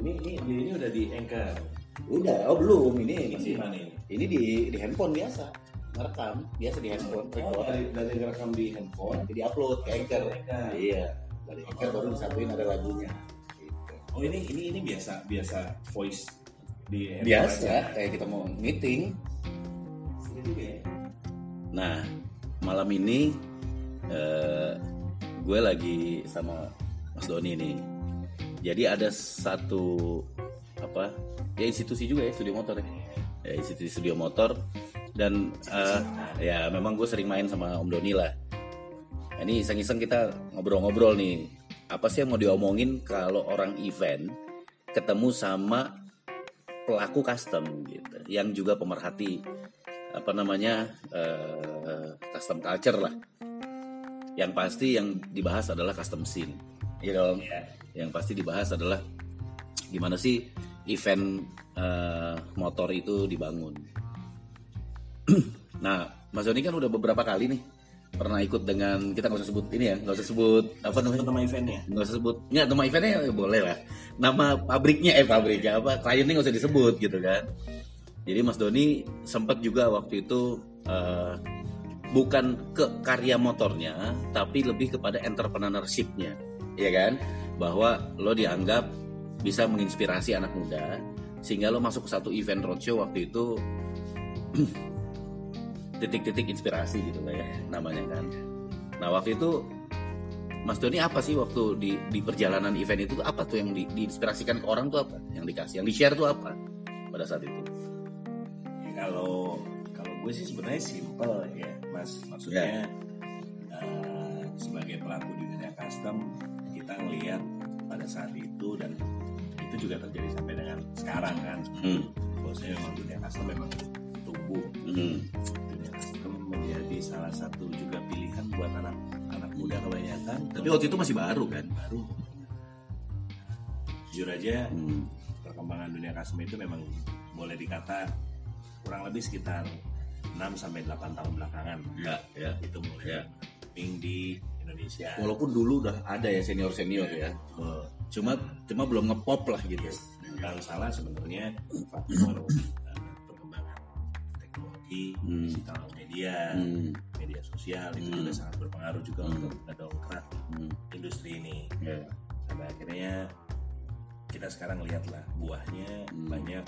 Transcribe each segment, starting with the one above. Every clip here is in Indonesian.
Ini ini dia ini udah di anchor. Udah, oh belum ini Ini mana ini? ini di di handphone biasa ngerekam biasa di handphone Oh, dari dari rekam di handphone. nanti di upload ke anchor iya dari anchor baru disatuin ada lagunya gitu. Oh ini ini ini biasa biasa voice di biasa aja. kayak kita mau meeting ya. nah malam ini eh, gue lagi sama Mas Doni nih jadi ada satu apa ya institusi juga ya studio motor ya, ya institusi studio motor. Dan eh, ya memang gue sering main sama Om Doni lah. Nah, ini iseng-iseng kita ngobrol-ngobrol nih. Apa sih yang mau diomongin kalau orang event ketemu sama pelaku custom gitu yang juga pemerhati apa namanya eh, custom culture lah. Yang pasti yang dibahas adalah custom scene ya dong. Yang pasti dibahas adalah gimana sih event eh, motor itu dibangun. Nah Mas Doni kan udah beberapa kali nih pernah ikut dengan kita nggak usah sebut ini ya nggak usah sebut apa namanya? Nama eventnya. nggak usah sebut ya nama eventnya ya boleh lah. Nama pabriknya eh pabriknya apa kliennya nggak usah disebut gitu kan. Jadi Mas Doni sempat juga waktu itu eh, bukan ke karya motornya tapi lebih kepada entrepreneurshipnya ya kan bahwa lo dianggap bisa menginspirasi anak muda sehingga lo masuk ke satu event roadshow waktu itu titik-titik inspirasi gitu lah ya namanya kan nah waktu itu Mas Doni apa sih waktu di di perjalanan event itu apa tuh yang di, diinspirasikan ke orang tuh apa? Yang dikasih, yang di share tuh apa pada saat itu? Ya, kalau kalau gue sih sebenarnya simple ya, Mas. Maksudnya eh, sebagai pelaku di dunia custom ngelihat pada saat itu dan itu juga terjadi sampai dengan sekarang kan. Hmm. Bahwasanya memang dunia custom memang tumbuh. Hmm. Dunia custom menjadi salah satu juga pilihan buat anak anak muda kebanyakan. Tapi waktu itu masih baru kan? baru. Jujur aja Hmm. perkembangan dunia custom itu memang boleh dikata kurang lebih sekitar 6 sampai 8 tahun belakangan Ya, ya. itu mulai Ya. di Indonesia. Walaupun dulu udah ada ya senior senior ya, Betul. cuma cuma belum ngepop lah gitu. Dan salah sebenarnya faktor eh, perkembangan teknologi, Hmm. digital media, Hmm. media sosial itu Hmm. juga sangat berpengaruh juga Hmm. untuk mendongkrak Hmm. industri ini. Ya. Sampai akhirnya kita sekarang lihatlah buahnya Hmm. banyak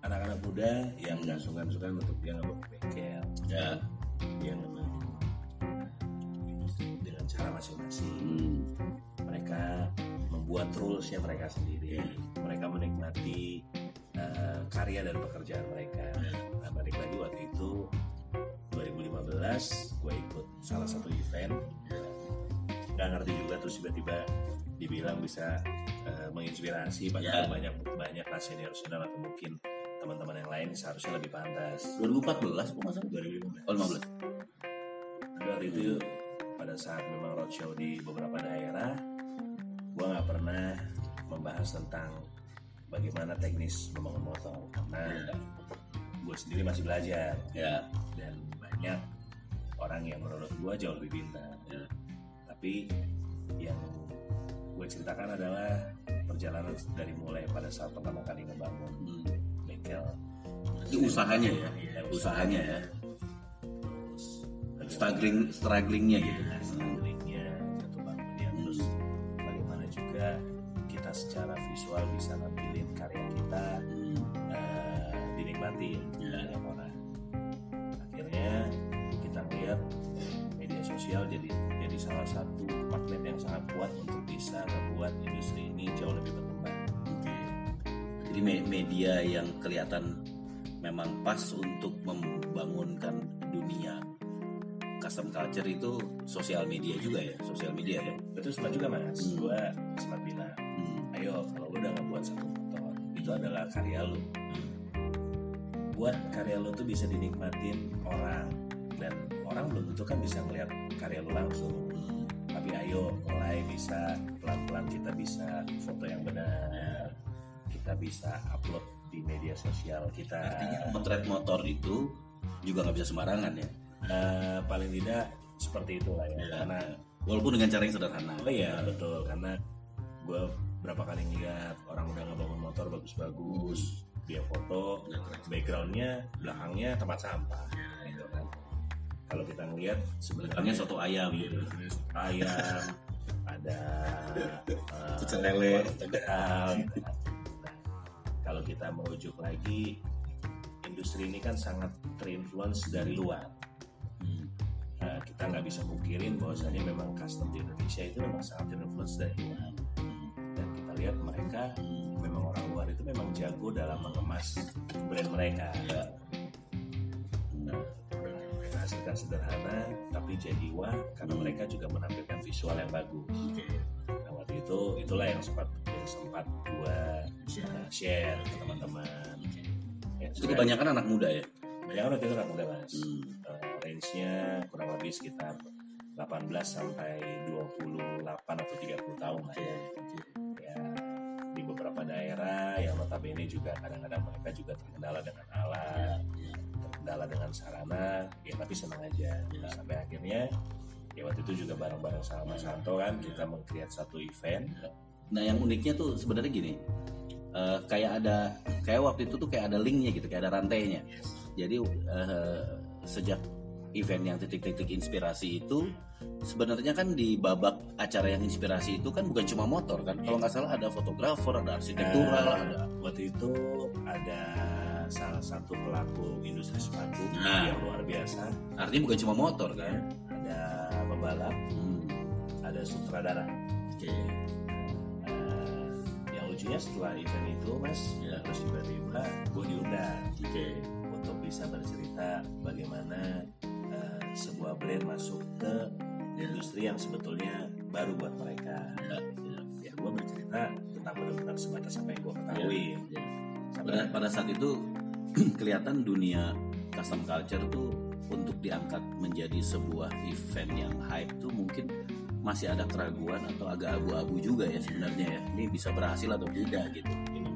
anak-anak muda yang nggak sungkan-sungkan untuk dia ngebuat bengkel, Ya. dia dengan cara masing-masing. Hmm. Mereka membuat rulesnya mereka sendiri. Mereka menikmati uh, karya dan pekerjaan mereka. Nah, balik lagi waktu itu 2015 gue ikut salah satu event. Gak ngerti juga terus tiba-tiba dibilang bisa uh, menginspirasi padahal Ya. banyak banyak senior atau mungkin teman-teman yang lain seharusnya lebih pantas. 2014 kok masa 2015. Oh 15. Tapi waktu itu pada saat memang roadshow di beberapa daerah, gue nggak pernah membahas tentang bagaimana teknis membangun motor karena gue sendiri masih belajar Ya. dan banyak orang yang menurut gue jauh lebih pintar. Ya. Tapi yang gue ceritakan adalah perjalanan dari mulai pada saat pertama kali ngebangun Hmm. bengkel. Itu usahanya ya, Iya, usahanya ya. Struggling, strugglingnya gitu. Iya, strugglingnya satu bangunnya terus bagaimana juga kita secara visual bisa nampilin karya kita Hmm. eh, dinikmati Ya. oleh orang akhirnya kita melihat media sosial jadi jadi salah satu magnet yang sangat kuat untuk bisa membuat industri ini jauh lebih berkembang Oke. Jadi me- media yang kelihatan memang pas untuk membangunkan dunia custom culture itu sosial media juga ya, sosial media ya. betul sempat juga mas Hmm. gua sempat bilang Hmm. ayo kalau lu udah ngebuat satu motor itu adalah karya lu buat karya lu tuh bisa dinikmatin orang dan orang belum tentu kan bisa melihat karya lu langsung Hmm. tapi ayo mulai bisa pelan-pelan kita bisa foto yang benar kita bisa upload di media sosial kita Artinya motret motor itu juga nggak bisa sembarangan ya. Eh, paling tidak seperti itulah ya Ya. karena Walaupun dengan cara yang sederhana. oh iya betul karena gue berapa kali ngeliat orang udah ngebangun motor bagus-bagus dia foto backgroundnya belakangnya tempat sampah gitu kan kalau kita ngeliat Sebenarnya soto ayam gitu. ayam ada Pecel lele. tegal gitu kan. Nah, kalau kita merujuk lagi industri ini kan sangat terinfluence dari luar kita nggak bisa mungkirin bahwasanya memang custom di Indonesia itu memang sangat terinfluence dari luar dan kita lihat mereka memang orang luar itu memang jago dalam mengemas brand mereka. Nah, mereka hasilkan sederhana tapi jadi wah karena mereka juga menampilkan visual yang bagus. Nah waktu itu itulah yang sempat yang sempat gua uh, share ke teman-teman. Ya, Itu kebanyakan anak muda ya. banyak waktu itu anak muda mas. Hmm. Range-nya kurang lebih sekitar 18 sampai 28 atau 30 tahun lah ya. Ya, di beberapa daerah yang notabene juga kadang-kadang mereka juga terkendala dengan alat, terkendala dengan sarana, ya tapi senang aja. Nah, sampai akhirnya ya waktu itu juga bareng-bareng sama Mas Santo kan kita mengcreate satu event. Nah yang uniknya tuh sebenarnya gini, eh, kayak ada kayak waktu itu tuh kayak ada linknya gitu, kayak ada rantainya. Jadi eh, sejak event yang titik-titik inspirasi itu sebenarnya kan di babak acara yang inspirasi itu kan bukan cuma motor kan, kalau nggak salah ada fotografer, ada arsitektural, Nah, ada waktu itu ada salah satu pelaku industri sepatu Nah. yang luar biasa. artinya bukan cuma motor kan. Ada pembalap, Hmm. ada sutradara. Oke. Nah, yang lucunya setelah event itu mas, Ya. terus tiba-tiba gue diundang Oke. untuk bisa bercerita bagaimana eh, sebuah brand masuk ke industri yang sebetulnya baru buat mereka. Ya, ya, Ya gue bercerita tentang benar-benar sebatas apa yang gue ketahui. ya. Sampai pada pada saat itu kelihatan dunia custom culture tuh untuk diangkat menjadi sebuah event yang hype tuh mungkin masih ada keraguan atau agak abu-abu juga ya sebenarnya ya ini bisa berhasil atau tidak gitu ini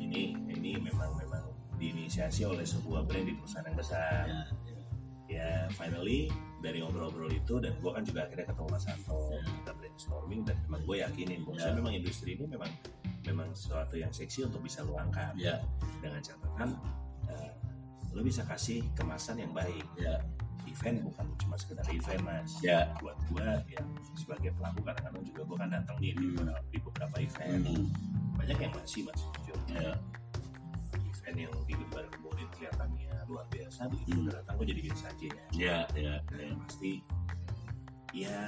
ini ini memang memang diinisiasi oleh sebuah brand di perusahaan yang besar. ya, ya finally dari ngobrol-ngobrol itu dan gue kan juga akhirnya ketemu Mas Santo kita brainstorming dan memang gue yakinin bahwa Ya. memang industri ini memang memang sesuatu yang seksi untuk bisa lu angkat. Ya. Dengan catatan eh, lu bisa kasih kemasan yang baik. Ya. Event bukan cuma sekedar event mas. Ya. buat gue ya sebagai pelaku kadang-kadang juga gue kan datang nih di, beberapa, di beberapa event. Hmm, banyak yang masih mas jujur. Ya. Event yang di gambar kemudian kelihatannya luar biasa begitu. Hmm. udah datang gue jadi biasa aja ya. Ya ya yang pasti ya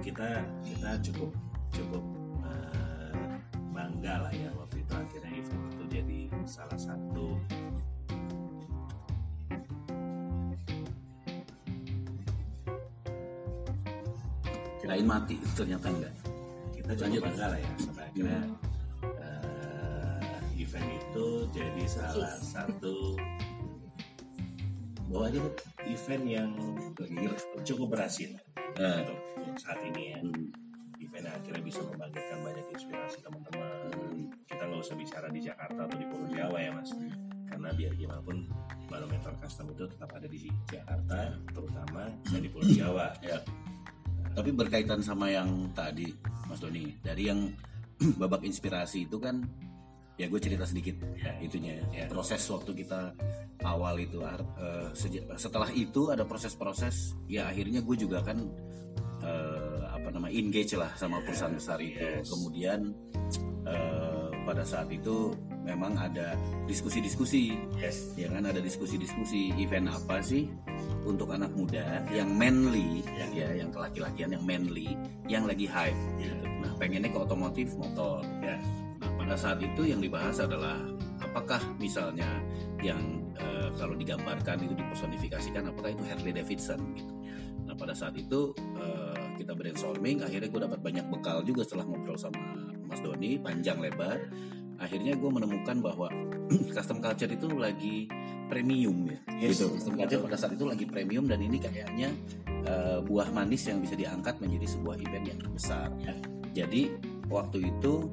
kita kita cukup cukup eh, bangga lah ya waktu itu akhirnya event itu jadi salah satu kirain mati ternyata enggak. Kita cukup Lanjut. bangga lah ya sampai akhirnya eh, event itu jadi salah satu bahwa ini event yang cukup berhasil. Eh, untuk, saat ini ya. Hmm, event yang akhirnya bisa membangkitkan banyak inspirasi teman-teman. Kita nggak usah bicara di Jakarta atau di Pulau Jawa ya mas. Karena biar gimana pun barometer custom itu tetap ada di Jakarta terutama dan di Pulau Jawa. Ya. Tapi berkaitan sama yang tadi Mas Doni dari yang babak inspirasi itu kan ya gue cerita sedikit Ya. itunya ya. Ya. proses waktu kita awal itu seja- setelah itu ada proses-proses ya akhirnya gue juga kan eh, apa nama engage lah sama perusahaan besar itu Yes. kemudian eh, pada saat itu memang ada diskusi-diskusi yes ya kan ada diskusi-diskusi event apa sih untuk anak muda yang manly Ya. ya yang kelaki-lakian yang manly yang lagi hype Ya. gitu. nah pengennya ke otomotif motor ya nah pada saat itu yang dibahas adalah apakah misalnya yang eh, kalau digambarkan itu dipersonifikasikan apakah itu Harley Davidson gitu. Nah pada saat itu eh, kita brainstorming akhirnya gue dapat banyak bekal juga setelah ngobrol sama Mas Doni panjang lebar. Akhirnya gue menemukan bahwa custom culture itu lagi premium ya. Yes. gitu. Custom culture pada saat itu lagi premium dan ini kayaknya eh, buah manis yang bisa diangkat menjadi sebuah event yang besar Ya. jadi waktu itu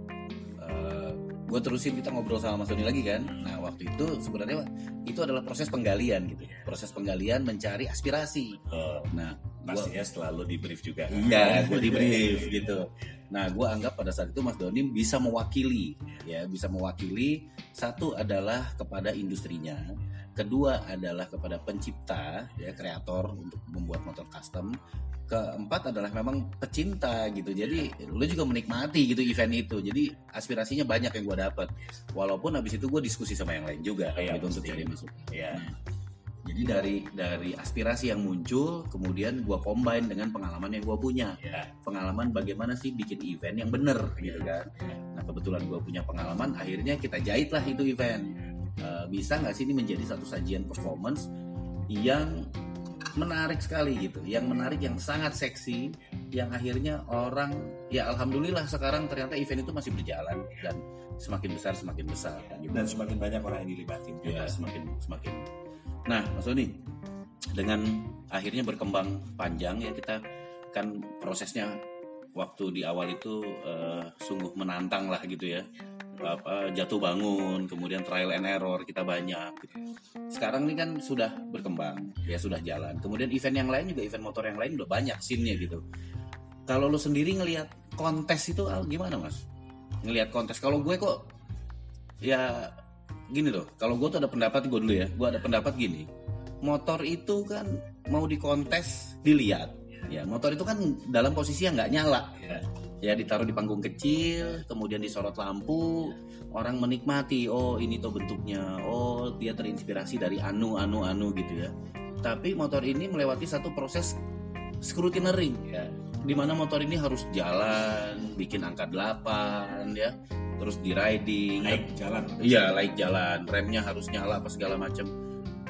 gue terusin kita ngobrol sama Mas Doni lagi kan? Nah waktu itu sebenarnya itu adalah proses penggalian gitu. Proses penggalian mencari aspirasi. Oh, nah gua, pastinya selalu di brief juga. iya gue di brief gitu. Nah gue anggap pada saat itu Mas Doni bisa mewakili ya bisa mewakili satu adalah kepada industrinya kedua adalah kepada pencipta ya kreator untuk membuat motor custom. Keempat adalah memang pecinta gitu. Jadi lu juga menikmati gitu event itu. Jadi aspirasinya banyak yang gue dapat walaupun habis itu gue diskusi sama yang lain juga Iya, gitu untuk jadi masuk. Ya. jadi dari dari aspirasi yang muncul kemudian gue combine dengan pengalaman yang gue punya. Ya. pengalaman bagaimana sih bikin event yang bener gitu kan. Nah kebetulan gue punya pengalaman akhirnya kita jahit lah itu event Eh, bisa nggak sih ini menjadi satu sajian performance yang menarik sekali gitu yang menarik yang sangat seksi yang akhirnya orang ya alhamdulillah sekarang ternyata event itu masih berjalan dan semakin besar semakin besar gitu. Dan semakin banyak orang yang dilibatin. Ya, semakin semakin. Nah, Mas Doni, dengan akhirnya berkembang panjang ya kita kan prosesnya waktu di awal itu eh, sungguh menantang lah gitu ya. Apa, jatuh bangun, kemudian trial and error kita banyak. gitu. Sekarang ini kan sudah berkembang, ya sudah jalan. Kemudian event yang lain juga event motor yang lain udah banyak scene-nya gitu. Kalau lu sendiri ngelihat kontes itu ah, gimana, Mas? Ngelihat kontes kalau gue kok ya gini loh kalau gue tuh ada pendapat gue dulu ya gue ada pendapat gini motor itu kan mau dikontes dilihat ya motor itu kan dalam posisi yang nggak nyala Ya. Ya ditaruh di panggung kecil kemudian disorot lampu orang menikmati oh ini tuh bentuknya oh dia terinspirasi dari anu anu anu gitu ya tapi motor ini melewati satu proses scrutineering Ya. di mana motor ini harus jalan bikin angka 8 ya terus di riding Naik jalan. Iya, like jalan, remnya harus nyala apa segala macam.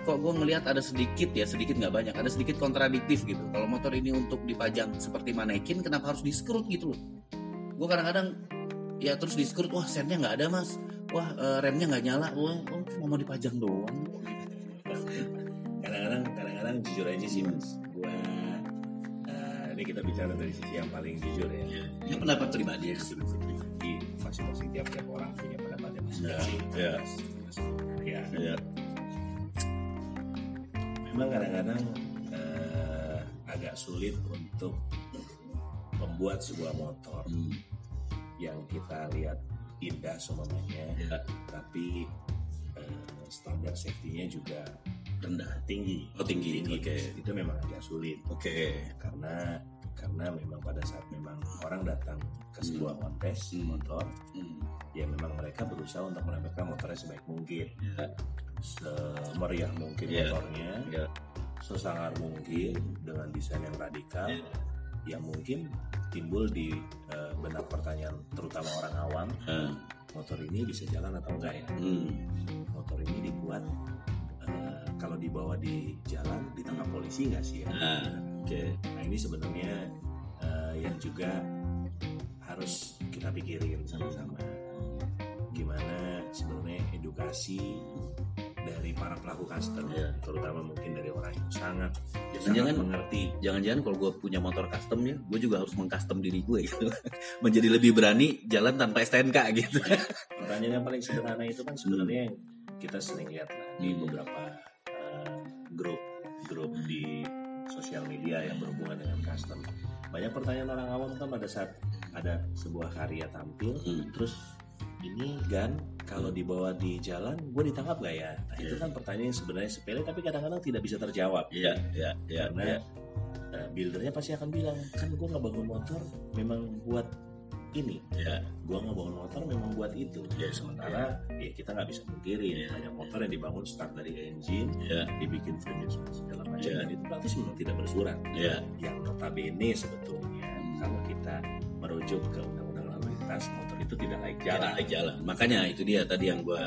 Kok gue ngelihat ada sedikit ya, sedikit nggak banyak, ada sedikit kontradiktif gitu. Kalau motor ini untuk dipajang seperti manekin, kenapa harus diskrut gitu loh? Gue kadang-kadang ya terus diskrut, wah sennya nggak ada mas, wah eh, remnya nggak nyala, wah oh, cuma mau dipajang doang. kadang-kadang kadang-kadang jujur aja sih mas gua eh, ini kita bicara dari sisi yang paling jujur ya Ini pendapat pribadi ya. di masing-masing tiap-tiap orang punya pendapatnya masing-masing Ya, ya ya. Memang kadang-kadang eh, agak sulit untuk membuat sebuah motor Hmm, yang kita lihat indah semuanya ya, tapi eh, standar safety-nya juga rendah. tinggi. Oh tinggi, oke, itu memang agak sulit. Oke. karena karena memang pada saat memang orang datang ke sebuah kontes Hmm. motor Hmm, ya memang mereka berusaha untuk menampilkan motornya sebaik mungkin. Ya, semeriah mungkin Iya. motornya ya, sesangar mungkin dengan desain yang radikal Iya. yang mungkin timbul di eh, benak pertanyaan terutama orang awam eh, motor ini bisa jalan atau enggak ya hmm, motor ini dibuat eh, kalau dibawa di jalan ditangkap polisi nggak sih ya nah, oke. Nah ini sebenarnya eh, yang juga harus kita pikirin sama-sama. Gimana sebenarnya edukasi dari para pelaku custom, Iya. terutama mungkin dari orang yang sangat Jangan-jangan- sangat mengerti. Jangan-jangan kalau gue punya motor custom ya, gue juga harus mengcustom diri gue gitu. Menjadi lebih berani jalan tanpa STNK gitu. Pertanyaan yang paling sederhana itu kan sebenarnya yang kita sering lihat lah di Hmm. beberapa eh, grup grup di sosial media yang berhubungan dengan custom. Banyak pertanyaan orang awam kan pada saat ada sebuah karya tampil, Hmm. terus ini gan kalau dibawa di jalan gue ditangkap gak ya? Nah itu Iya. kan pertanyaan yang sebenarnya sepele tapi kadang-kadang tidak bisa terjawab. Iya, iya, iya, Karena iya. eh, buildernya pasti akan bilang kan gue nggak bangun motor memang buat ini, Iya, gue nggak bangun motor memang buat itu. iya, Sementara ya kita nggak bisa mungkirin banyak motor yang dibangun start dari engine, Iya, dibikin frame segala macam dan itu praktis memang tidak bersurat. iya. Yang notabene sebetulnya kalau kita merujuk ke lintas motor itu tidak layak Jalan, jalan. naik jalan. Makanya itu dia tadi yang gue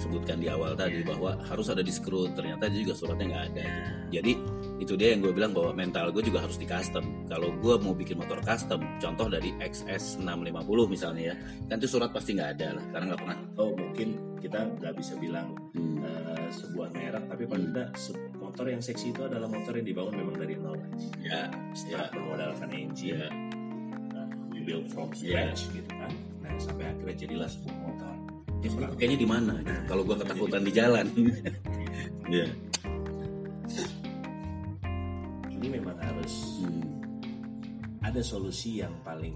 sebutkan di awal tadi Iya. bahwa harus ada di screw. Ternyata dia juga suratnya nggak ada. gitu. Jadi itu dia yang gue bilang bahwa mental gue juga harus di custom. Kalau gue mau bikin motor custom, contoh dari XS 650 misalnya ya, kan itu surat pasti nggak ada lah, karena nggak pernah. Oh mungkin kita nggak bisa bilang Hmm. eh, sebuah merek tapi paling tidak motor yang seksi itu adalah motor yang dibangun memang dari nol. Ya, Start bermodalkan engine, ya, we build from Iya. scratch gitu kan. Nah sampai akhirnya jadilah sebuah motor. ya, kayaknya di mana gitu. kalau gue ketakutan di jalan ya ini memang harus Hmm. ada solusi yang paling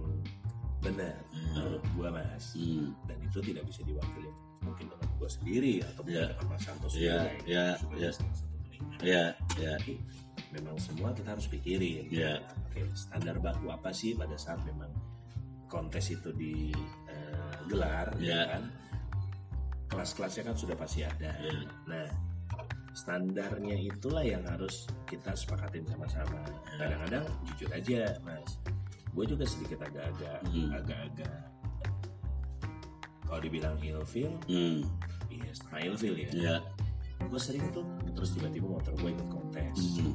benar menurut gua mas Hmm. dan itu tidak bisa diwakili mungkin dengan gua sendiri atau Ya. dengan Mas Santos Ya, juga, ya, sebagai ya. ya ya Tapi memang semua kita harus pikirin Ya. Oke, standar baku apa sih pada saat memang kontes itu digelar Ya. kan kelas-kelasnya kan sudah pasti ada Ya. nah standarnya itulah yang harus kita sepakatin sama-sama Ya. kadang-kadang jujur aja mas gue juga sedikit agak-agak Hmm. agak-agak kalau dibilang ilfil Hmm. iya setengah ilfil ya ya gue sering tuh terus tiba-tiba motor gue ikut kontes Hmm.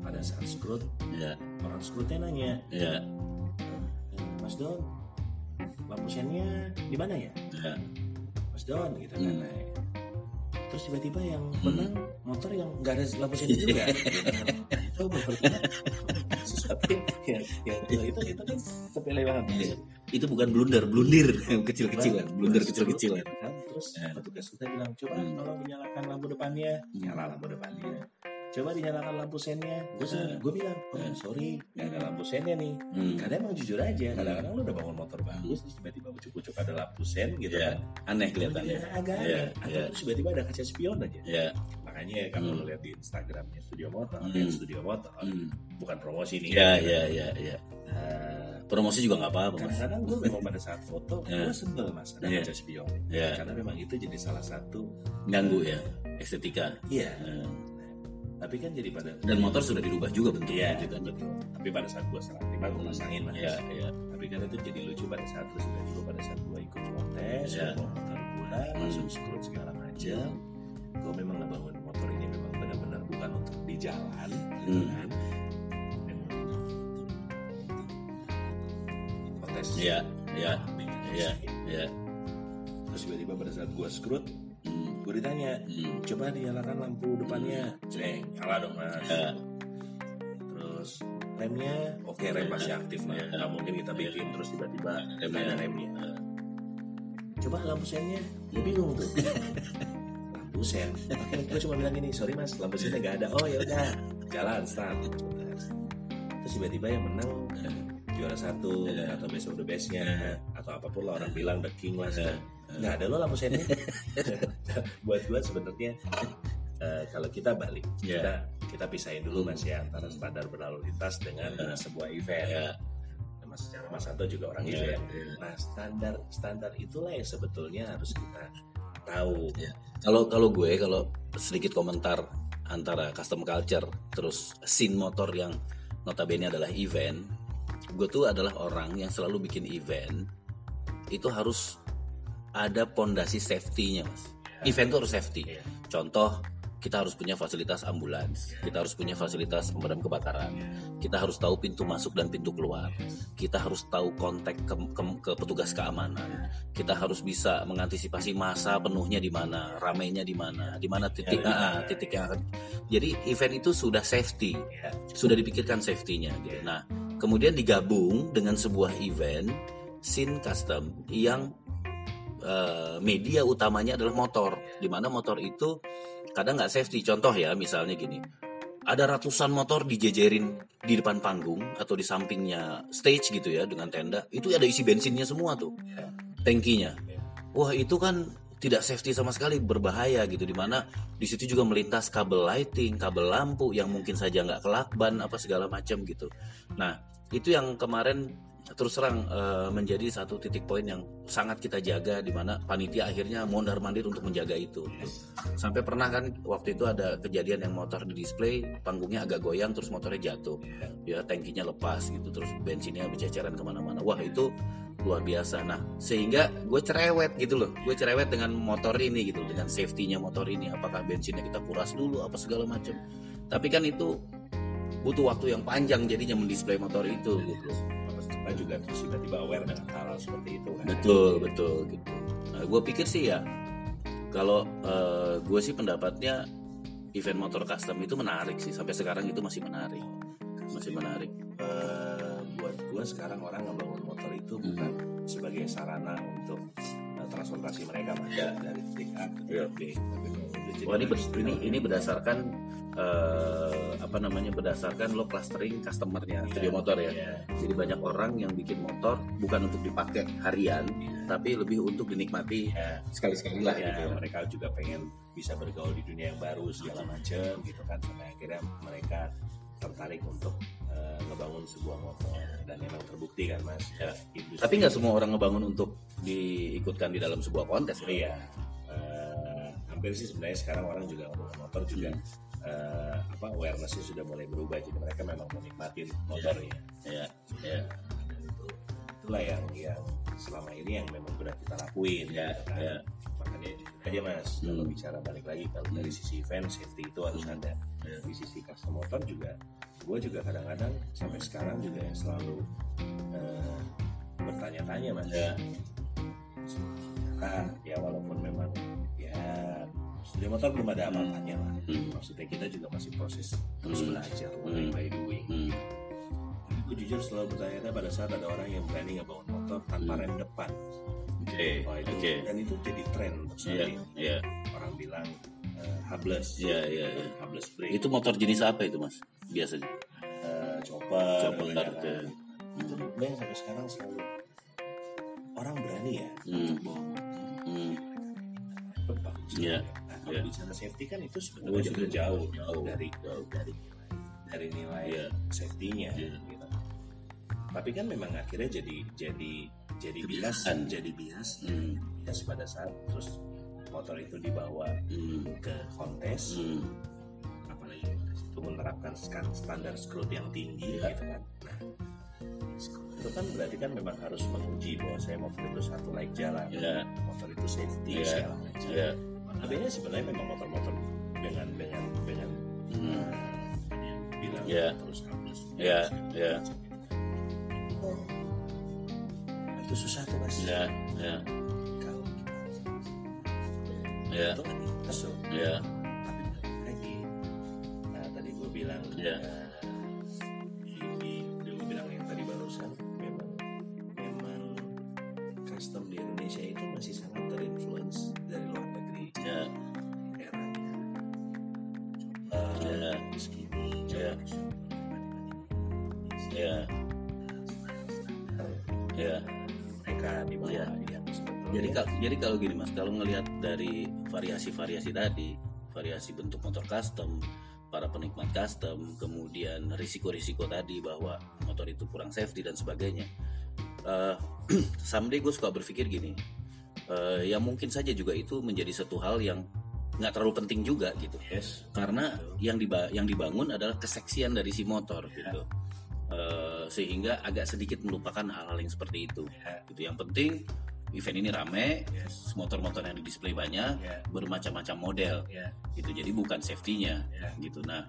pada saat skrut ya orang skrutnya nanya ya Mas Don lampu sennya di mana ya ya Mas Don gitu kan Hmm. naik. terus tiba-tiba yang menang motor yang nggak ada lampu sen juga gitu kan. itu berperkara sesuatu yang, yang, yang- itu itu kan sepele banget Iya. itu bukan blunder blundir kecil-kecilan blunder kecil-kecilan terus Ya. petugas kita bilang coba Hmm. tolong dinyalakan lampu depannya nyala lampu depannya coba dinyalakan lampu sennya gue Ya. gue bilang oh Ya. sorry nggak ada lampu sennya nih Hmm. kadang emang jujur aja kadang-kadang lu udah bangun motor bagus terus tiba-tiba ucuk-ucuk ada lampu sen gitu ya kan aneh kelihatannya Ya, agak ya aneh. Atau ya terus tiba-tiba ada kaca spion aja ya makanya kalau Hmm. lu lihat di Instagramnya Studio Motor Hmm. yang Studio Motor Hmm. bukan promosi nih ya ya ya ya Eh, promosi juga nggak apa-apa mas kadang-kadang gue memang pada saat foto Ya. gue sebel mas ada Ya. kaca spion ya karena memang itu jadi salah satu ganggu ya estetika iya Eh, tapi kan jadi pada dan motor sudah dirubah juga bentuknya Iya, juga betul. Tapi pada saat gue serah terima gue pasangin mas. ya ya Tapi kan itu jadi lucu pada saat terus tiba-tiba pada saat gue ikut kontes, Iya. gue bawa motor gue, langsung skrut segala macam. Gue memang ngebangun motor ini memang benar-benar bukan untuk di jalan, gitu Hmm. kan. Kontes. ya ya ya ya Terus tiba-tiba pada saat gue skrut, Hmm. Gue ditanya, Hmm. coba dinyalakan lampu depannya. Ceng, nyala dong mas. Ya. Terus remnya, oke rem masih aktif lah. Ya. Nggak mungkin kita bikin terus tiba-tiba Remnya. nggak ada remnya. Coba lampu sennya, gue bingung tuh. lampu sen. Gue cuma bilang gini, sorry mas, lampu sennya nggak ada. Oh ya udah, jalan start. Terus tiba-tiba yang menang juara satu Ya. atau best of the bestnya atau apa pun lah orang bilang the king lah. Ya. Nggak ada loh lampu sennya. Buat gue sebenarnya eh, kalau kita balik Ya. kita kita pisahin dulu mas ya antara standar berlalu lintas dengan eh, sebuah event. ya Mas secara Mas Santo juga orang Iya, event. iya. Nah standar standar itulah yang sebetulnya harus kita tahu. Ya. Kalau kalau gue kalau sedikit komentar antara custom culture terus scene motor yang notabene adalah event, gue tuh adalah orang yang selalu bikin event itu harus ada pondasi safety-nya, mas. Event tuh harus safety. Iya. Contoh kita harus punya fasilitas ambulans, kita harus punya fasilitas pemadam kebakaran, kita harus tahu pintu masuk dan pintu keluar, kita harus tahu kontak ke, ke- ke petugas keamanan, kita harus bisa mengantisipasi masa penuhnya di mana, ramainya di mana, di mana titik Ya, ya, ah, ya. titik yang akan. Jadi event itu sudah safety, sudah dipikirkan safety-nya. Gitu. Nah, kemudian digabung dengan sebuah event scene custom yang eh, media utamanya adalah motor, di mana motor itu kadang nggak safety. Contoh ya, misalnya gini, ada ratusan motor dijejerin di depan panggung atau di sampingnya stage gitu ya dengan tenda, itu ada isi bensinnya semua tuh, Ya. tankinya. Wah itu kan tidak safety sama sekali berbahaya gitu di mana di situ juga melintas kabel lighting, kabel lampu yang mungkin saja nggak kelakban apa segala macam gitu. Nah itu yang kemarin terus terang eh, menjadi satu titik poin yang sangat kita jaga di mana panitia akhirnya mondar mandir untuk menjaga itu. Sampai pernah kan waktu itu ada kejadian yang motor di display panggungnya agak goyang terus motornya jatuh, ya tankinya lepas gitu terus bensinnya berceceran ke mana-mana. Wah itu luar biasa. Nah, sehingga gue cerewet gitu loh. Gue cerewet dengan motor ini gitu, dengan safety-nya motor ini. Apakah bensinnya kita kuras dulu apa segala macam. Tapi kan itu butuh waktu yang panjang jadinya mendisplay motor itu gitu. Juga terus tiba-tiba aware dengan hal, seperti itu kan. Betul, betul gitu. Nah, gue pikir sih ya kalau eh, gue sih pendapatnya event motor custom itu menarik sih sampai sekarang itu masih menarik. Masih menarik. Eh, buat gue sekarang orang ngebangun motor itu bukan sebagai sarana untuk eh, transportasi mereka mas Ya. dari titik A ke titik B Tapi udah jadi Wah ini ber- ini ini berdasarkan eh, apa namanya berdasarkan lo clustering customernya studio motor ya. ya. Jadi banyak orang yang bikin motor bukan untuk dipakai harian, tapi lebih untuk dinikmati Ya. sekali-sekali lah ya, gitu. ya. mereka juga pengen bisa bergaul di dunia yang baru segala macam gitu kan sampai akhirnya mereka tertarik untuk eh, ngebangun sebuah motor dan memang terbukti kan mas Ya. industri- Tapi nggak semua orang ngebangun untuk diikutkan di dalam sebuah kontes. ya. iya eh, hampir sih sebenarnya sekarang orang juga ngomong motor juga eh, apa awarenessnya sudah mulai berubah jadi mereka memang menikmati motornya Ya, ya, itulah yang yang selama ini yang memang sudah kita lakuin ya, kan. ya. makanya aja mas kalau Hmm. bicara balik lagi kalau dari sisi event safety itu harus ada Ya. di sisi custom motor juga gue juga kadang-kadang sampai sekarang juga yang selalu eh, bertanya-tanya mas Ya. Nah, ya ya studio motor belum ada apa-apanya lah Hmm. maksudnya kita juga masih proses terus Hmm. belajar Hmm. learning by doing Hmm. Tapi gue jujur selalu bertanya pada saat ada orang yang berani ngebangun motor tanpa Hmm. rem depan Oke, Wah, itu, oke. dan itu jadi tren untuk saat Iya, ini iya, orang bilang hubless iya, iya. iya. hubless brake Itu motor jenis apa itu mas? Biasanya? eh, chopper Chopper, oke. itu gue yang sampai sekarang selalu orang berani ya Hmm. untuk bawa Hmm. motor bagus Iya, kalau iya. bicara safety kan itu Oh, sebenarnya jauh. sudah jauh, Jauh. dari Jauh. dari dari nilai Iya. safety-nya Iya. gitu. tapi kan memang akhirnya jadi jadi jadi bias jadi bias Hmm. bias pada saat terus motor itu dibawa Hmm. ke kontes Hmm. apalagi kontes itu menerapkan standar scrut yang tinggi Iya. gitu kan nah itu kan berarti kan memang harus menguji bahwa saya motor itu satu layak jalan Iya. motor itu safety Iya. segala macam Iya. Notabene sebenarnya memang motor-motor dengan dengan dengan Hmm. yang bilang Iya. terus harus Iya, iya. Oh, itu susah tuh mas Iya, iya, kalau iya, itu kan masuk iya. tapi lagi nah tadi gue bilang Iya. eh, Iya. Iya. mereka di bawah sebetulnya Jadi kalau jadi kalau gini mas, kalau ngelihat dari variasi-variasi tadi, variasi bentuk motor custom, para penikmat custom, kemudian risiko-risiko tadi bahwa motor itu kurang safety dan sebagainya. eh someday gue suka berpikir gini, eh, ya mungkin saja juga itu menjadi satu hal yang nggak terlalu penting juga gitu. yes karena yang diba yang dibangun adalah keseksian dari si motor gitu Eh, sehingga agak sedikit melupakan hal-hal yang seperti itu. Ya. gitu. Yang penting event ini rame yes. motor-motor yang di display banyak ya. bermacam-macam model. Ya. Gitu. Jadi bukan safety-nya. Ya. Gitu. Nah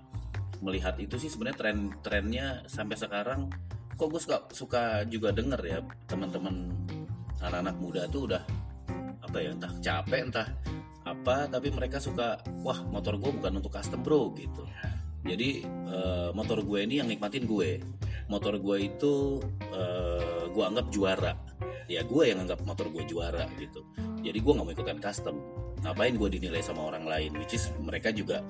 melihat itu sih sebenarnya tren-trennya sampai sekarang kok gue suka suka juga denger ya teman-teman anak-anak muda tuh udah apa ya entah capek entah apa tapi mereka suka wah motor gue bukan untuk custom bro. Gitu. Jadi eh, motor gue ini yang nikmatin gue motor gue itu eh, gue anggap juara. Ya gue yang anggap motor gue juara gitu. Jadi gue nggak mau ikutan custom. Ngapain gue dinilai sama orang lain? Which is mereka juga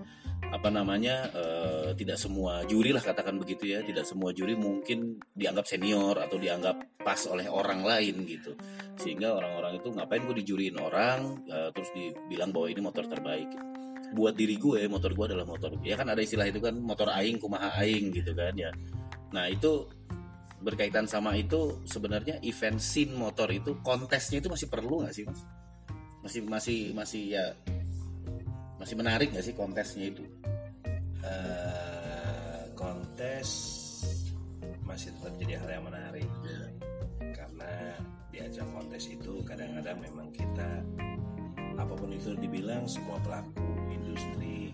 apa namanya eh, tidak semua juri lah katakan begitu ya. Tidak semua juri mungkin dianggap senior atau dianggap pas oleh orang lain gitu. Sehingga orang-orang itu ngapain gue dijuriin orang eh, terus dibilang bahwa ini motor terbaik. Buat diri gue motor gue adalah motor ya kan ada istilah itu kan motor aing kumaha aing gitu kan ya nah itu berkaitan sama itu sebenarnya event scene motor itu kontesnya itu masih perlu nggak sih mas? Masih masih masih ya masih menarik nggak sih kontesnya itu? Eh, kontes masih tetap jadi hal yang menarik. Iya. karena di ajang kontes itu kadang-kadang memang kita apa pun itu dibilang semua pelaku industri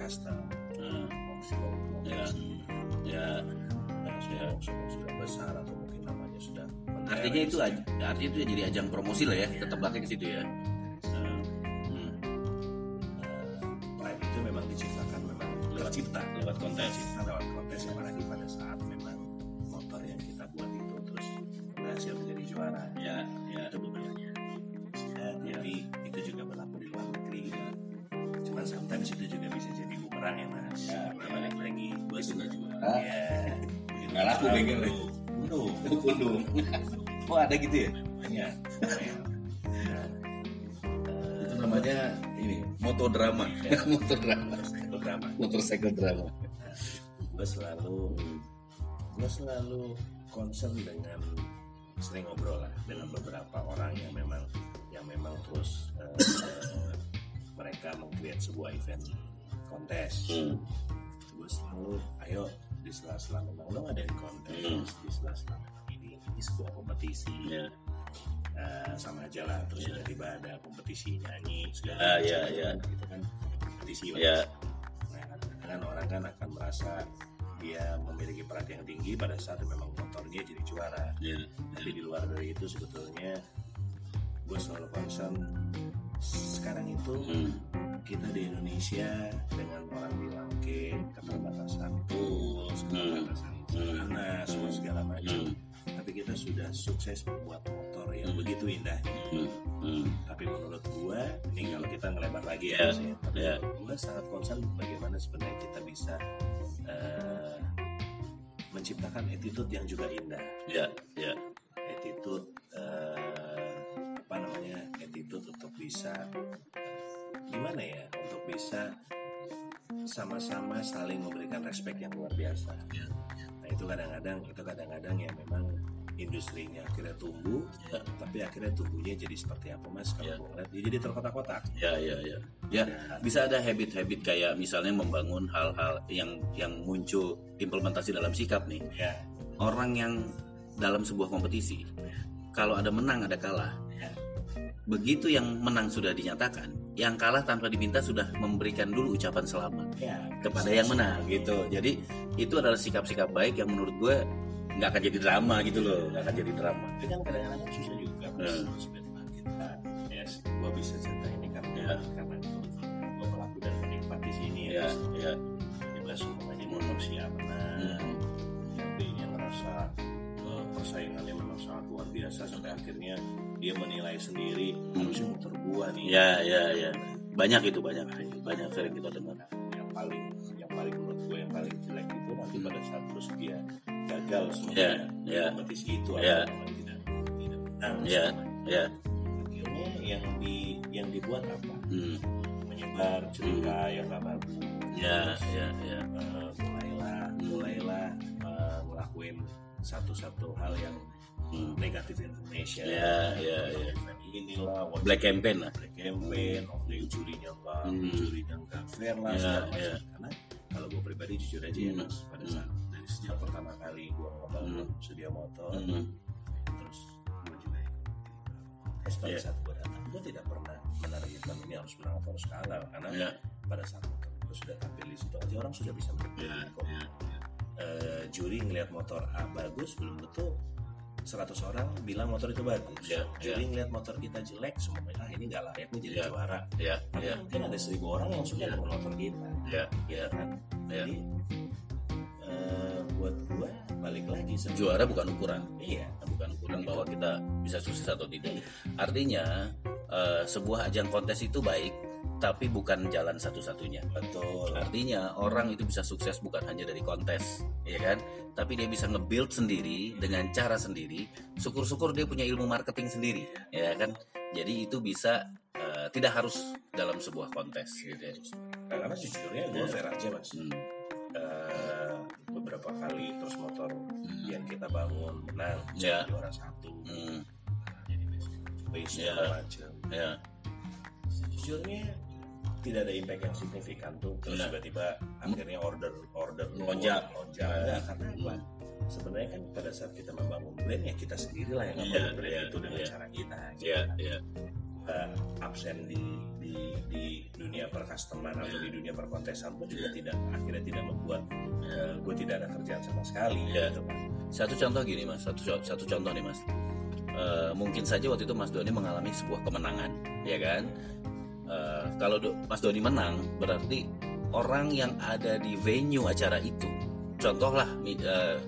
custom Nah, workshop Ya. Ya nah, sudah Ya. sudah besar atau mungkin namanya sudah artinya itu aj- artinya itu jadi ajang promosi lah ya tetap pakai ke situ ya Nah, hmm, Pride itu memang diciptakan memang Lewat- tercipta lewat kontes. tercipta laku bengkel ya Pundu. pundu oh ada gitu ya? Banyak. Nah, itu namanya ini moto drama moto drama itu drama motorcycle drama. Gue selalu gue selalu concern dengan sering ngobrol lah dengan beberapa orang yang memang yang memang terus eh, mereka mengcreate sebuah event kontes. Hmm. gue selalu ayo di sela-sela memang lo ngadain kontes di sela-sela memang ini ini sebuah kompetisi ya Eh, sama aja lah terus tiba-tiba ada kompetisi nyanyi segala Ah, macam ya, ya. gitu kan kompetisi ya Nah, kadang-kadang orang kan akan merasa dia memiliki perhatian tinggi pada saat memang motornya jadi juara. ya Tapi di luar dari itu sebetulnya gue selalu concern sekarang itu hmm. kita di Indonesia dengan orang bilang ke keterbatasan tools, keterbatasan sarana, semua segala macam. Hmm. Tapi kita sudah sukses membuat motor yang begitu indah. Hmm. Hmm. Tapi menurut gua, ini kalau kita ngelebar lagi Ya, ya, ya. tapi ya. gua sangat concern bagaimana sebenarnya kita bisa eh, menciptakan attitude yang juga indah. ya ya Attitude eh? Attitude untuk bisa gimana ya? Untuk bisa sama-sama saling memberikan respect yang luar biasa. Ya. Nah itu kadang-kadang itu kadang-kadang yang memang industrinya akhirnya tumbuh, Ya. tapi akhirnya tumbuhnya jadi seperti apa mas? Kalau Ya. ngeliat dia jadi terkotak-kotak. ya ya ya ya bisa ada habit-habit kayak misalnya membangun hal-hal yang yang muncul implementasi dalam sikap nih Ya, orang yang dalam sebuah kompetisi kalau ada menang ada kalah ya, begitu yang menang sudah dinyatakan yang kalah tanpa diminta sudah memberikan dulu ucapan selamat ya. kepada yang menang gitu jadi itu adalah sikap-sikap baik yang menurut gue nggak akan jadi drama gitu loh nggak akan jadi drama Tapi kan kadang-kadang kan susah juga. Hmm. Kita, ya, gue bisa cerita ini karena Ya. karena gue pelaku dan penikmat di sini ya ya. ya Tiba semuanya motor siap menang. Hmm. Yang eh, persaingannya memang sangat luar biasa sampai akhirnya dia menilai sendiri harusnya motor gua nih. ya ya ya banyak itu banyak banyak sering kita dengar yang paling yang paling menurut gue yang paling jelek itu nanti pada saat terus dia gagal Ya, semuanya di ya. kompetisi itu Ya. memang tidak tidak Ya. semuanya. ya akhirnya yang di yang dibuat apa hmm. menyebar cerita yang gak bagus ya ya ya Eh, mulailah mulailah eh, ngelakuin satu-satu hal yang Hmm. negatif information Ya, ya, ya. inilah black campaign lah black campaign of the jurinya enggak Hmm. jurinya enggak fair lah Ya, ya. karena kalau gue pribadi jujur aja ya Hmm. mas pada Hmm. saat dari sejak pertama kali gue ngebangun studio motor Hmm. terus gue juga tes pada Ya. saat gue datang gue tidak pernah menargetkan ini harus menang atau harus kalah karena Ya. pada saat gue sudah tampil di situ aja orang sudah bisa menilai Ya, kok ya, Eh, juri ngelihat motor A bagus belum tentu 100 orang bilang motor itu bagus. Ya, Juri ngelihat motor kita jelek semuanya ah ini nggak layak nih jadi Ya. juara. ya Tapi ya mungkin ada seribu orang yang suka dengan motor kita, ya ya kan? Ya. Jadi eh, buat gua balik lagi sebenarnya. juara bukan ukuran Iya. bukan ukuran bahwa kita bisa sukses atau tidak artinya eh, sebuah ajang kontes itu baik tapi bukan jalan satu-satunya Betul. Artinya orang itu bisa sukses bukan hanya dari kontes, ya kan? Tapi dia bisa nge-build sendiri dengan cara sendiri. Syukur-syukur dia punya ilmu marketing sendiri, ya kan? Jadi itu bisa eh, tidak harus dalam sebuah kontes, gitu ya. Nah, karena sejujurnya gue Ya. fair aja mas. Hmm, Eh, beberapa kali terus motor yang kita bangun menang Ya. jadi juara satu. hmm, Jadi base Ya. macam. ya, sejujurnya tidak ada impact yang signifikan tuh. Terus tiba-tiba akhirnya order order Lonjak. lonjak. Karena apa sebenarnya kan pada saat kita membangun brand ya kita sendiri lah yang Iya, membangun brand iya, itu dengan iya. cara kita ya, ya, Kita absen di di di dunia percustoman atau di dunia perkontesan pun juga tidak akhirnya tidak membuat gue tidak ada kerjaan sama sekali Iya. gitu kan. Satu contoh gini mas, satu satu contoh nih mas. Eh, mungkin saja waktu itu Mas Doni mengalami sebuah kemenangan, ya kan? Eh, kalau Do- Mas Doni menang, berarti orang yang ada di venue acara itu, contoh lah, mi- eh,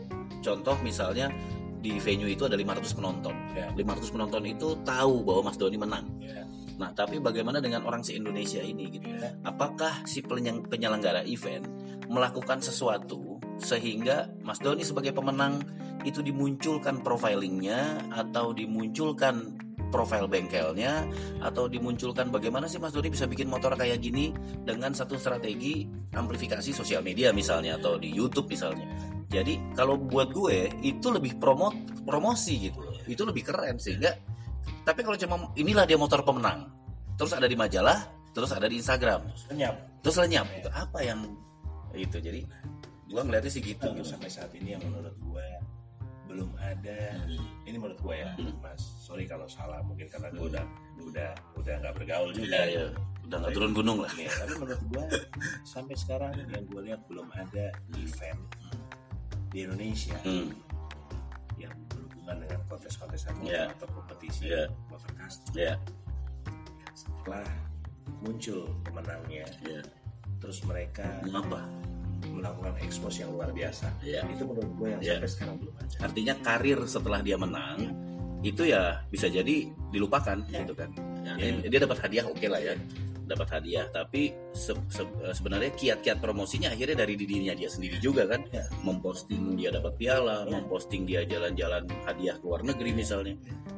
contoh misalnya di venue itu ada 500 penonton. Ya. 500 penonton itu tahu bahwa Mas Doni menang. Ya. Nah, tapi bagaimana dengan orang si Indonesia ini gitu? Ya. Apakah si penyelenggara event melakukan sesuatu sehingga Mas Doni sebagai pemenang itu dimunculkan profilingnya atau dimunculkan profil bengkelnya atau dimunculkan bagaimana sih Mas Doni bisa bikin motor kayak gini dengan satu strategi amplifikasi sosial media misalnya atau di YouTube misalnya. Jadi kalau buat gue itu lebih promo promosi gitu loh. Itu lebih keren sehingga tapi kalau cuma inilah dia motor pemenang. Terus ada di majalah, terus ada di Instagram. lenyap Terus lenyap itu apa yang itu jadi gua ngeliatnya sih gitu, gitu. sampai saat ini yang menurut gue belum ada ini menurut gue ya mas sorry kalau salah mungkin karena gue udah udah udah nggak bergaul juga Iya, iya. Udah nggak turun gunung lah. Nih, tapi menurut gue sampai sekarang yang gue lihat belum ada event di Indonesia Hmm. yang berhubungan dengan kontes-kontesan motor Iya. atau kompetisi Iya. motor custom Ya, setelah muncul pemenangnya ya. terus mereka apa? Melakukan ekspos yang luar biasa Iya. itu menurut gue yang Iya. sampai sekarang belum ada Artinya karir setelah dia menang itu ya bisa jadi dilupakan gitu kan. Ya, dia- Dia dapat hadiah oke lah ya. Dapat hadiah, tapi se- se- sebenarnya kiat-kiat promosinya akhirnya dari dirinya dia sendiri juga kan. Ya. Memposting dia dapat piala, Ya. memposting dia jalan-jalan hadiah ke luar negeri misalnya.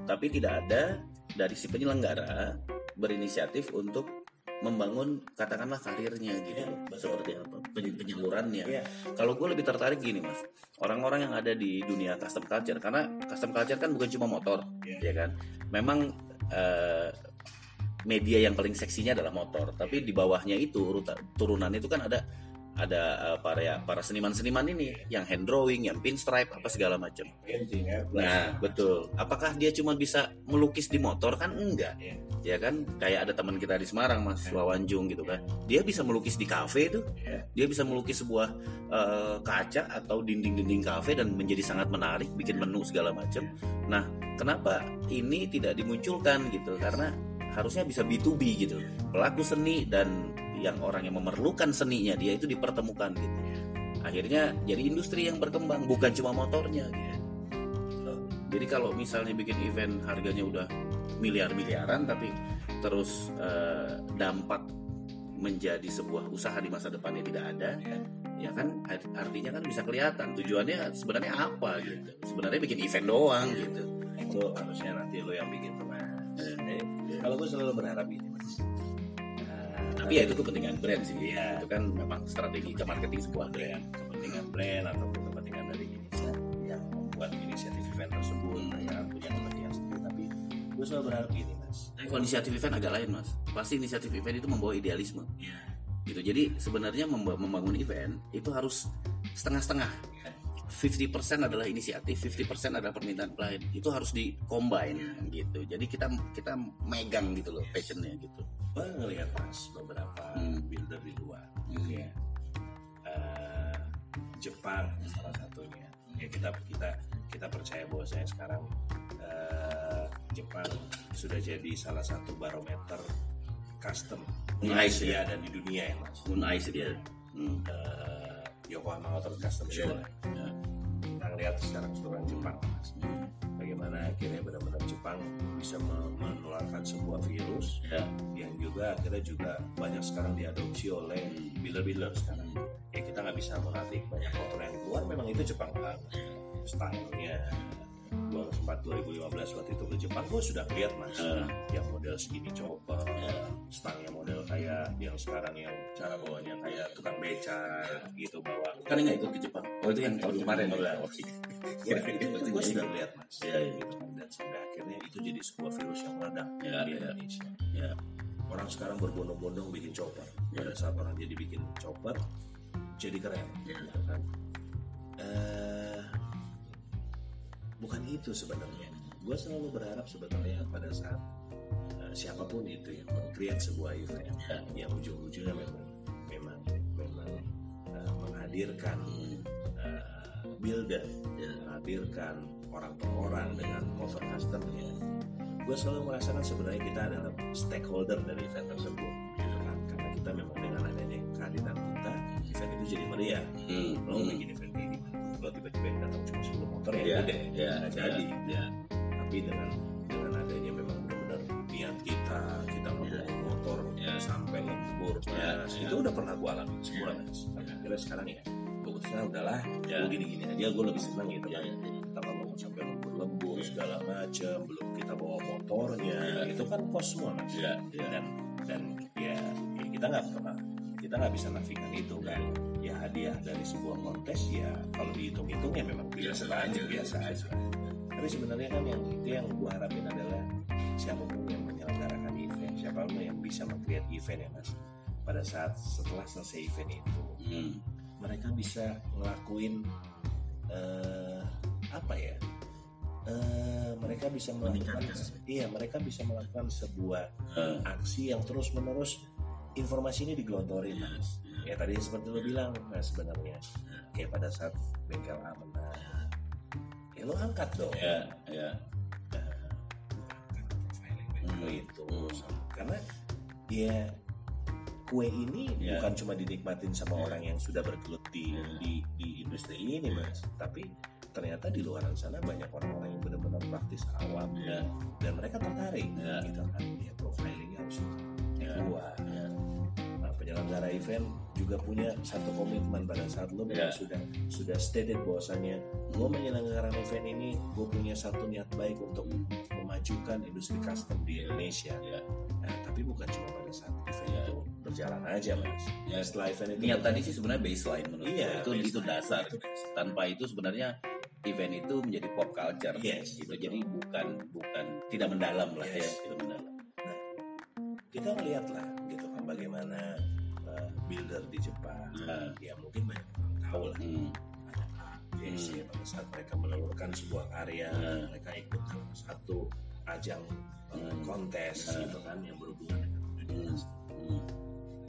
Tapi tidak ada dari si penyelenggara berinisiatif untuk membangun katakanlah karirnya gitu betul. seperti apa peny- penyalurannya Iya. kalau gue lebih tertarik gini mas orang-orang yang ada di dunia custom culture karena custom culture kan bukan cuma motor Iya. ya kan memang eh, media yang paling seksinya adalah motor tapi di bawahnya itu urutan turunan itu kan ada ada eh, para ya para seniman-seniman ini yang hand drawing yang pinstripe apa segala macam ya Nah, betul. Apakah dia cuma bisa melukis di motor kan enggak? Iya. Ya kan kayak ada teman kita di Semarang Mas Wawanjung gitu kan. Dia bisa melukis di kafe itu. Iya. Dia bisa melukis sebuah eh, kaca atau dinding-dinding kafe dan menjadi sangat menarik, bikin menu segala macam. Nah, kenapa ini tidak dimunculkan gitu? Karena harusnya bisa B2B gitu. Pelaku seni dan yang orang yang memerlukan seninya dia itu dipertemukan gitu. Akhirnya jadi industri yang berkembang bukan cuma motornya gitu. Jadi kalau misalnya bikin event harganya udah miliar-miliaran tapi terus eh, dampak menjadi sebuah usaha di masa depannya tidak ada, ya kan art- artinya kan bisa kelihatan tujuannya sebenarnya apa gitu. Sebenarnya bikin event doang gitu. itu harusnya nanti lo yang bikin Eh, kalau gue selalu berharap ini Tapi ya itu kepentingan brand sih. Iya. Itu kan memang strategi ke marketing sebuah brand. kepentingan brand ataupun kepentingan dari inisiatif yang membuat inisiatif event tersebut mereka kan punya kepentingan sendiri tapi gue selalu berharap gini mas Tapi kalau inisiatif event agak lain mas. Pasti inisiatif event itu membawa idealisme. Gitu. Jadi sebenarnya memba- membangun event itu harus setengah-setengah. 50% adalah inisiatif, 50% adalah permintaan klien. Itu harus di combine gitu. Jadi kita kita megang gitu loh passionnya gitu. gue ngelihat mas beberapa Hmm. builder di luar Hmm. ya Eh, Jepang salah satunya ya kita kita kita percaya bahwa saya sekarang eh, Jepang sudah jadi salah satu barometer custom di Nice, Asia dan di dunia ya mas Moon Ice dia. Hmm. Eh, Yokohama Motor Custom. Show ya. kita lihat sekarang keseluruhan Jepang bagaimana akhirnya benar-benar Jepang bisa me- menularkan sebuah virus Ya. yang juga akhirnya juga banyak sekarang diadopsi oleh builder-builder sekarang ya kita nggak bisa menarik banyak motor yang keluar memang itu Jepang banget stylenya gua sempat 2015 waktu itu ke Jepang gua sudah lihat mas Eh. yang model segini coba stangnya model kayak yang sekarang yang cara bawanya kayak tukang beca gitu bawa Kan nggak ikut ke Jepang. Oh itu yang tahun kemarin ya. Iya. ya, itu, itu gue sudah lihat mas Iya, iya. gitu dan sampai akhirnya itu jadi sebuah virus yang meledak Iya, di iya. Indonesia Ya. orang sekarang berbondong-bondong bikin chopper Iya. pada saat orang jadi bikin chopper jadi keren Iya. gitu kan Eh, bukan itu sebenarnya gue selalu berharap sebenarnya pada saat eh, siapa pun itu yang meng-create sebuah event Ya. yang ujung-ujungnya memang memang memang eh, menghadirkan eh, builder Ya. menghadirkan orang per orang dengan motor customnya gue selalu merasakan sebenarnya kita adalah stakeholder dari event tersebut gitu kan karena kita memang dengan adanya kehadiran kita event itu jadi meriah Hmm. lo bikin event kalau tiba-tiba yang datang cuma 10 motor ya Ya. udah Ya. nggak jadi Ya. tapi dengan dengan adanya memang benar-benar niat kita kita ngomong motor Ya. sampai lembur Ya, ya. itu udah pernah gue alami semua mas Tapi akhirnya sekarang ya gue nah udahlah Ya. gue gini-gini aja gue lebih senang gitu Ya, kan ya, ya. kita mau sampai lembur-lembur Ya. segala macam belum kita bawa motornya Ya. itu kan kos semua mas Ya, ya. dan dan ya, ya kita nggak pernah kita nggak bisa nafikan itu kan. Ya hadiah dari sebuah kontes ya kalau dihitung-hitung ya memang biasa aja. biasa aja. Tapi sebenarnya kan yang itu yang gue harapin adalah siapa pun yang menyelenggarakan event siapa pun yang bisa meng-create event ya mas. Pada saat setelah selesai event itu Hmm. mereka bisa ngelakuin eh, apa ya? Eh, mereka bisa melakukan iya mereka bisa melakukan sebuah Eh, aksi yang terus menerus informasi ini digelontorin mas ya tadi seperti lo bilang mas sebenarnya kayak pada saat bengkel A menang ya lo angkat dong ya, ya. profiling bengkel Hmm. itu Hmm. karena ya kue ini Ya. bukan cuma dinikmatin sama Ya. orang yang sudah bergelut di, Ya. di di industri ini mas tapi ternyata di luar sana banyak orang-orang yang benar-benar praktis awam Ya. dan mereka tertarik Ya. gitu kan ya profilingnya harus Ya. Ya. Nah, penyelenggara event juga punya satu komitmen pada saat lo Ya. sudah sudah stated bahwasannya gue menyelenggarakan event ini gue punya satu niat baik untuk memajukan industri custom di Indonesia Ya. nah, tapi bukan cuma pada saat event Ya. itu berjalan aja mas Ya. setelah event itu Niat tadi sih sebenarnya baseline menurut Iya, gue. Itu itu baseline. dasar. Itu dasar. Tanpa itu sebenarnya event itu menjadi pop culture. Yes, gitu. betul. Jadi bukan bukan tidak mendalam lah ya, Yes. tidak mendalam. kita melihat lah gitu kan bagaimana builder di Jepang Nah. ya mungkin banyak orang tahu lah Hmm. JC pada saat mereka menelurkan sebuah karya Hmm. mereka ikut dalam satu ajang uh, Hmm. kontes Hmm. gitu kan yang berhubungan dengan dunia Hmm. Hmm.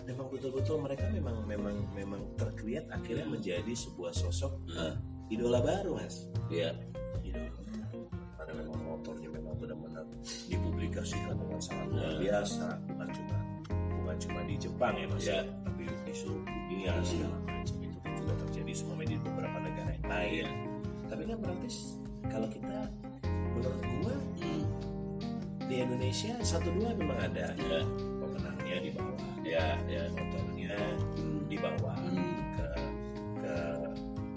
memang betul-betul mereka memang memang memang terkreat akhirnya Hmm. menjadi sebuah sosok Nah, idola baru mas ya. idola baru. karena memang motornya memang benar-benar dipublikasikan dengan sangat luar Hmm. biasa bukan cuma cuma di Jepang ya mas Ya. tapi di seluruh dunia Hmm. segala macam itu kan juga terjadi semua di beberapa negara yang lain tapi kan berarti kalau kita menurut gua Hmm. di Indonesia satu dua memang ada Ya. pemenangnya di bawah Ya, ya. motornya Hmm. dibawa Hmm. ke ke,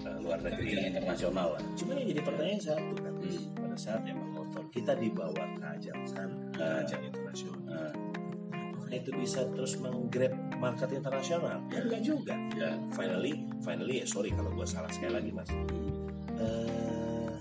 ke luar negeri internasional lah. cuma yang jadi pertanyaan satu kan Hmm. pada saat emang motor kita dibawa ke ajang sana ke Ah. ajang internasional apakah itu bisa terus menggrab market internasional ya enggak juga ya. finally finally ya sorry kalau gua salah sekali lagi mas. Eh,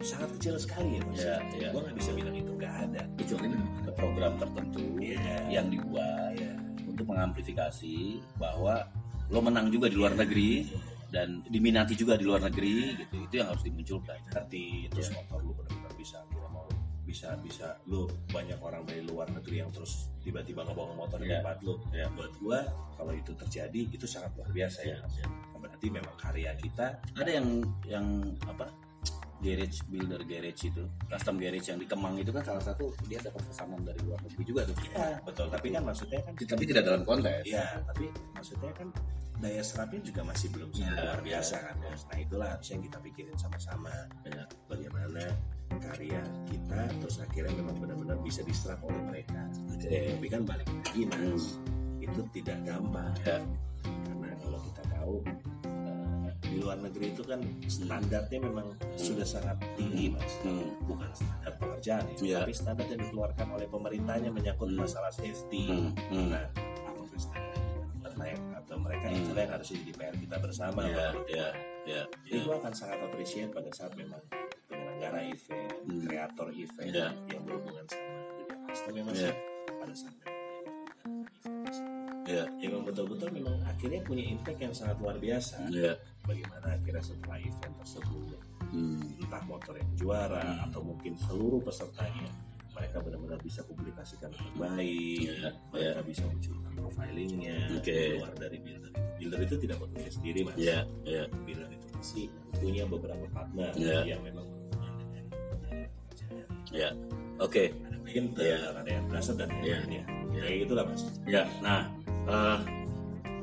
sangat kecil sekali ya mas Ya, ya. gua nggak bisa bilang itu nggak ada Kecuali memang ada program tertentu Iya. yang dibuat ya untuk mengamplifikasi bahwa lo menang juga di luar negeri dan diminati juga di luar negeri gitu itu yang harus dimunculkan hati terus Ya. Bisa bisa lu banyak orang dari luar negeri yang terus tiba-tiba ngebawa motor di Ya. tempat lu Ya. buat gua kalau itu terjadi itu sangat luar biasa ya, Ya, ya. berarti memang karya kita ada yang yang apa garage builder garage itu custom garage yang di Kemang itu kan salah satu dia dapat pesanan dari luar negeri juga tuh ya betul tapi kan maksudnya kan tapi tidak dalam kontes ya tapi maksudnya kan daya serapnya juga masih belum Ya, luar biasa ya. kan nah itulah yang kita pikirin sama-sama Ya. bagaimana karya kita terus akhirnya memang benar-benar bisa diserap oleh mereka tapi kan balik lagi mas itu tidak gampang Ya. karena kalau kita tahu eh, di luar negeri itu kan standarnya memang sudah sangat tinggi mas Hmm. bukan standar pekerjaan ya, Iya. tapi standar yang dikeluarkan oleh pemerintahnya menyangkut Hmm. masalah safety Hmm. Hmm. nah atau mereka Hmm. itulah yang harus jadi PR kita bersama Ya, menurut ya, gua. ya, jadi ya. akan sangat appreciate pada saat memang penyelenggara event, Hmm. kreator event Ya. yang berhubungan sama dunia custom memang Ya. sih pada saat memang event Ya. yang betul-betul memang akhirnya punya impact yang sangat luar biasa Ya. bagaimana akhirnya setelah event tersebut Hmm. entah motor yang juara Hmm. atau mungkin seluruh pesertanya mereka benar-benar bisa publikasikan dengan baik Ya, mereka bisa munculkan profilingnya Oke. keluar dari builder builder itu tidak bekerja sendiri mas Ya, ya. builder itu pasti punya beberapa partner Ya. yang memang Ya. Oke. ada mungkin Ya. ada yang berasal dan Ya. lainnya Ya. kayak gitulah mas Ya, nah, eh,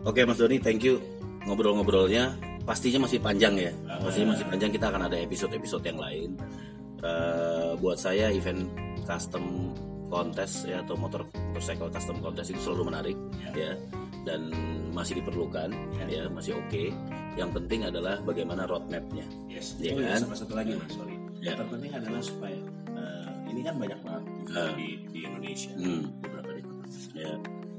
oke Mas Doni, thank you ngobrol-ngobrolnya. Pastinya masih panjang ya, pastinya masih panjang. Kita akan ada episode-episode yang lain. Eh, buat saya event custom kontes ya atau motor motorcycle custom kontes itu selalu menarik ya. dan masih diperlukan Ya. ya masih oke yang penting adalah bagaimana roadmapnya Yes. Iya oh, iya, kan? sama satu lagi mas, sorry. Ya. Yang terpenting adalah supaya ini kan banyak banget Ah. di, di Indonesia, Hmm. beberapa di ya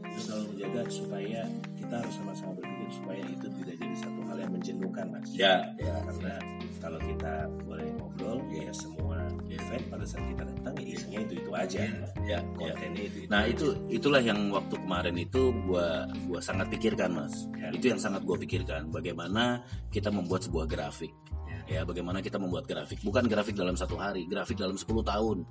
Itu selalu menjaga supaya kita harus sama-sama berpikir supaya itu tidak jadi satu hal yang menjenuhkan mas. ya Ya, karena kalau kita boleh ngobrol, ya semua event pada saat kita datang ya isinya itu itu aja. ya ya Kontennya itu, itu Nah itu itulah yang waktu kemarin itu gua gua sangat pikirkan mas. Ya. Itu yang sangat gua pikirkan. Bagaimana kita membuat sebuah grafik. Ya bagaimana kita membuat grafik. Bukan grafik dalam satu hari, grafik dalam 10 tahun.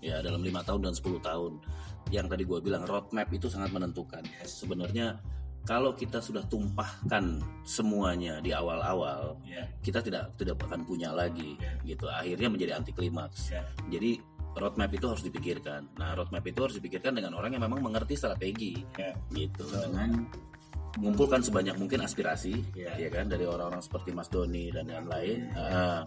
Ya dalam lima tahun dan 10 tahun. Yang tadi gua bilang roadmap itu sangat menentukan. Sebenarnya kalau kita sudah tumpahkan semuanya di awal-awal, Ya. kita tidak tidak akan punya lagi gitu. Akhirnya menjadi anti klimaks. Ya. Jadi roadmap itu harus dipikirkan. Nah, roadmap itu harus dipikirkan dengan orang yang memang mengerti strategi, Ya. gitu. Dengan mengumpulkan sebanyak mungkin aspirasi, Ya. ya kan, dari orang-orang seperti Mas Doni dan yang lain, Ah,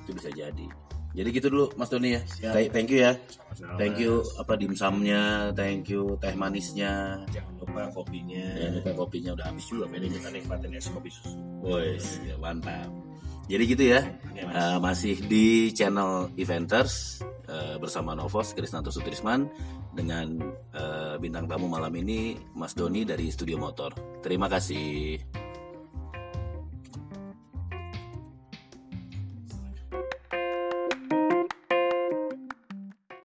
itu bisa jadi. Jadi gitu dulu, Mas Doni ya. Siap. Thank- you ya. Sama-sama, Thank you apa dimsumnya, thank you teh manisnya. Jangan lupa kopinya. Ya, lupa kopinya udah habis juga, Ini kita nikmatin es kopi susu. Wes, ya, mantap. Jadi gitu ya, Mas. Eh, masih di channel Eventers eh, bersama Novos Krisnanto Sutrisman dengan eh, bintang tamu malam ini Mas Doni dari Studio Motor. Terima kasih.